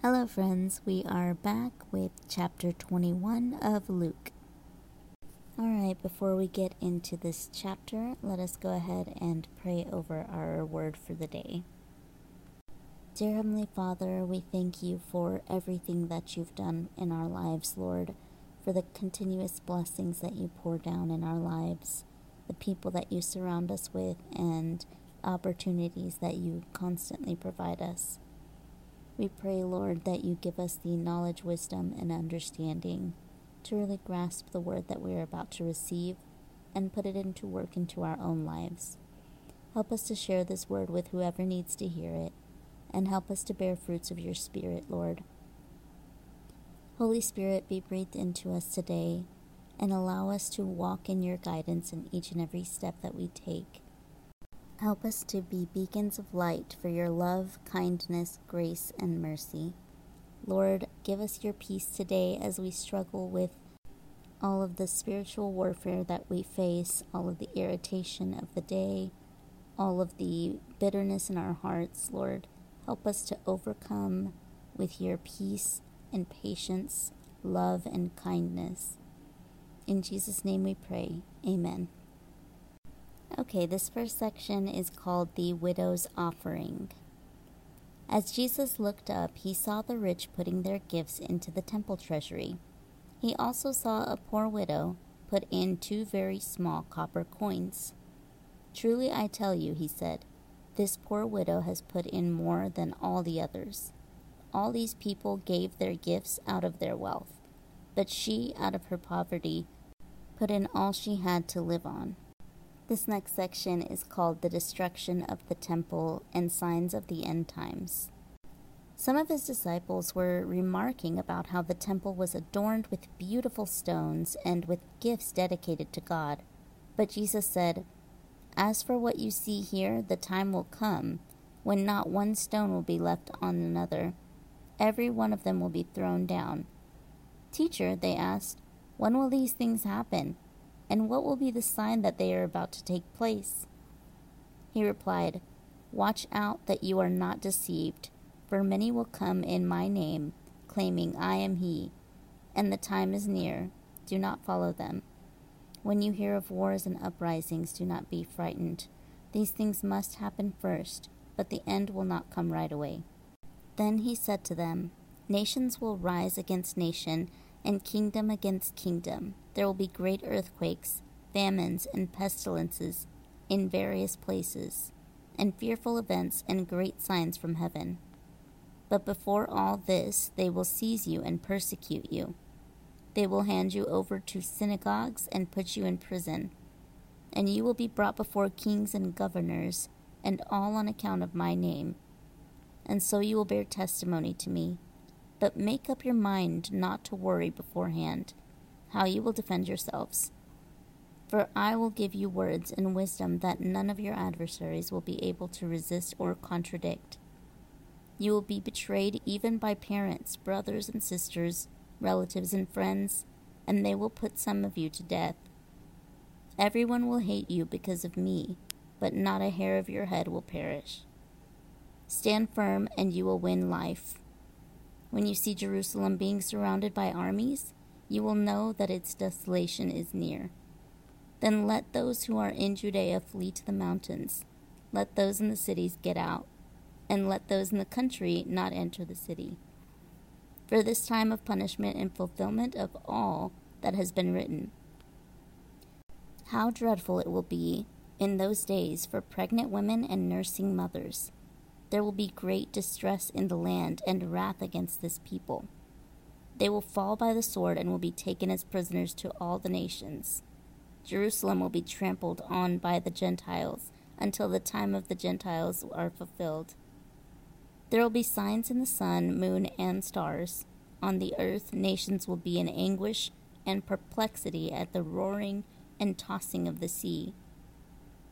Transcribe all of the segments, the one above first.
Hello, friends. We are back with chapter 21 of Luke. Alright, before we get into this chapter, let us go ahead and pray over our word for the day. Dear Heavenly Father, we thank you for everything that you've done in our lives, Lord, for the continuous blessings that you pour down in our lives, the people that you surround us with, and opportunities that you constantly provide us. We pray, Lord, that you give us the knowledge, wisdom, and understanding to really grasp the word that we are about to receive and put it into work into our own lives. Help us to share this word with whoever needs to hear it, and help us to bear fruits of your Spirit, Lord. Holy Spirit, be breathed into us today and allow us to walk in your guidance in each and every step that we take. Help us to be beacons of light for your love, kindness, grace, and mercy. Lord, give us your peace today as we struggle with all of the spiritual warfare that we face, all of the irritation of the day, all of the bitterness in our hearts. Lord, help us to overcome with your peace and patience, love and kindness. In Jesus' name we pray. Amen. Okay, this first section is called the Widow's Offering. As Jesus looked up, he saw the rich putting their gifts into the temple treasury. He also saw a poor widow put in two very small copper coins. Truly I tell you, he said, this poor widow has put in more than all the others. All these people gave their gifts out of their wealth, but she, out of her poverty, put in all she had to live on. This next section is called The Destruction of the Temple and Signs of the End Times. Some of his disciples were remarking about how the temple was adorned with beautiful stones and with gifts dedicated to God. But Jesus said, As for what you see here, the time will come when not one stone will be left on another. Every one of them will be thrown down. Teacher, they asked, when will these things happen? And what will be the sign that they are about to take place? He replied, Watch out that you are not deceived, for many will come in my name, claiming I am he, and the time is near. Do not follow them. When you hear of wars and uprisings, do not be frightened. These things must happen first, but the end will not come right away. Then he said to them, Nations will rise against nation, and kingdom against kingdom. There will be great earthquakes, famines, and pestilences in various places, and fearful events and great signs from heaven. But before all this, they will seize you and persecute you. They will hand you over to synagogues and put you in prison. And you will be brought before kings and governors, and all on account of my name. And so you will bear testimony to me but make up your mind not to worry beforehand how you will defend yourselves. For I will give you words and wisdom that none of your adversaries will be able to resist or contradict. You will be betrayed even by parents, brothers and sisters, relatives and friends, and they will put some of you to death. Everyone will hate you because of me, but not a hair of your head will perish. Stand firm, and you will win life. When you see Jerusalem being surrounded by armies, you will know that its desolation is near. Then let those who are in Judea flee to the mountains. Let those in the cities get out, and let those in the country not enter the city. For this time of punishment and fulfillment of all that has been written. How dreadful it will be in those days for pregnant women and nursing mothers there will be great distress in the land and wrath against this people. They will fall by the sword and will be taken as prisoners to all the nations. Jerusalem will be trampled on by the Gentiles until the time of the Gentiles are fulfilled. There will be signs in the sun, moon, and stars. On the earth, nations will be in anguish and perplexity at the roaring and tossing of the sea.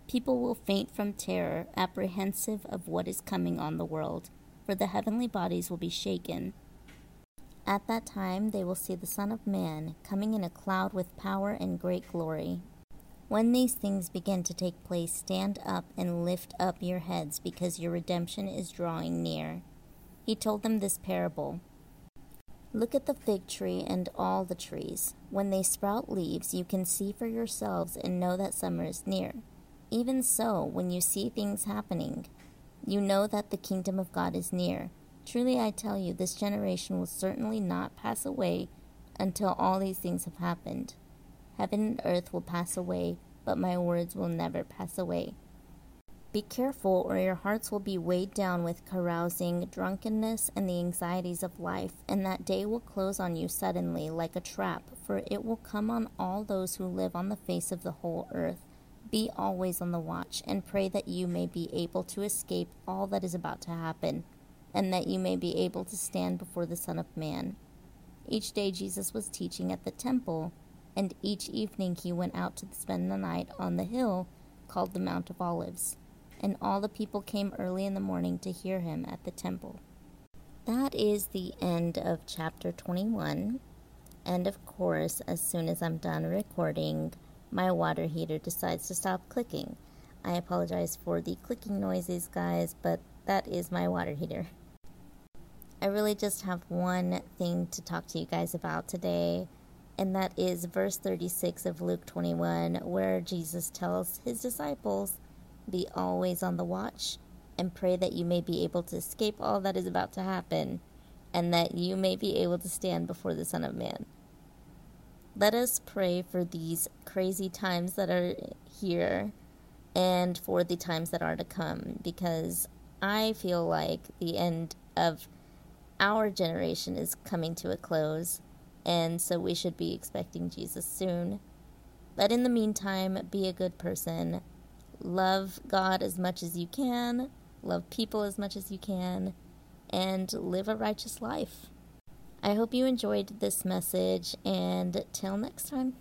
People will faint from terror, apprehensive of what is coming on the world, for the heavenly bodies will be shaken. At that time they will see the Son of Man coming in a cloud with power and great glory. When these things begin to take place, stand up and lift up your heads, because your redemption is drawing near. he told them this parable Look at the fig tree and all the trees. When they sprout leaves, you can see for yourselves and know that summer is near. Even so, when you see things happening, you know that the kingdom of God is near. Truly I tell you, this generation will certainly not pass away until all these things have happened. Heaven and earth will pass away, but my words will never pass away. Be careful, or your hearts will be weighed down with carousing, drunkenness, and the anxieties of life, and that day will close on you suddenly like a trap, for it will come on all those who live on the face of the whole earth. Be always on the watch, and pray that you may be able to escape all that is about to happen, and that you may be able to stand before the Son of Man. Each day Jesus was teaching at the temple, and each evening he went out to spend the night on the hill called the Mount of Olives and all the people came early in the morning to hear him at the temple. That is the end of chapter 21. And of course, as soon as I'm done recording, my water heater decides to stop clicking. I apologize for the clicking noises, guys, but that is my water heater. I really just have one thing to talk to you guys about today, and that is verse 36 of Luke 21, where Jesus tells his disciples be always on the watch and pray that you may be able to escape all that is about to happen and that you may be able to stand before the Son of Man. Let us pray for these crazy times that are here and for the times that are to come because I feel like the end of our generation is coming to a close, and so we should be expecting Jesus soon. But in the meantime, be a good person love God as much as you can, love people as much as you can, and live a righteous life. I hope you enjoyed this message, and till next time.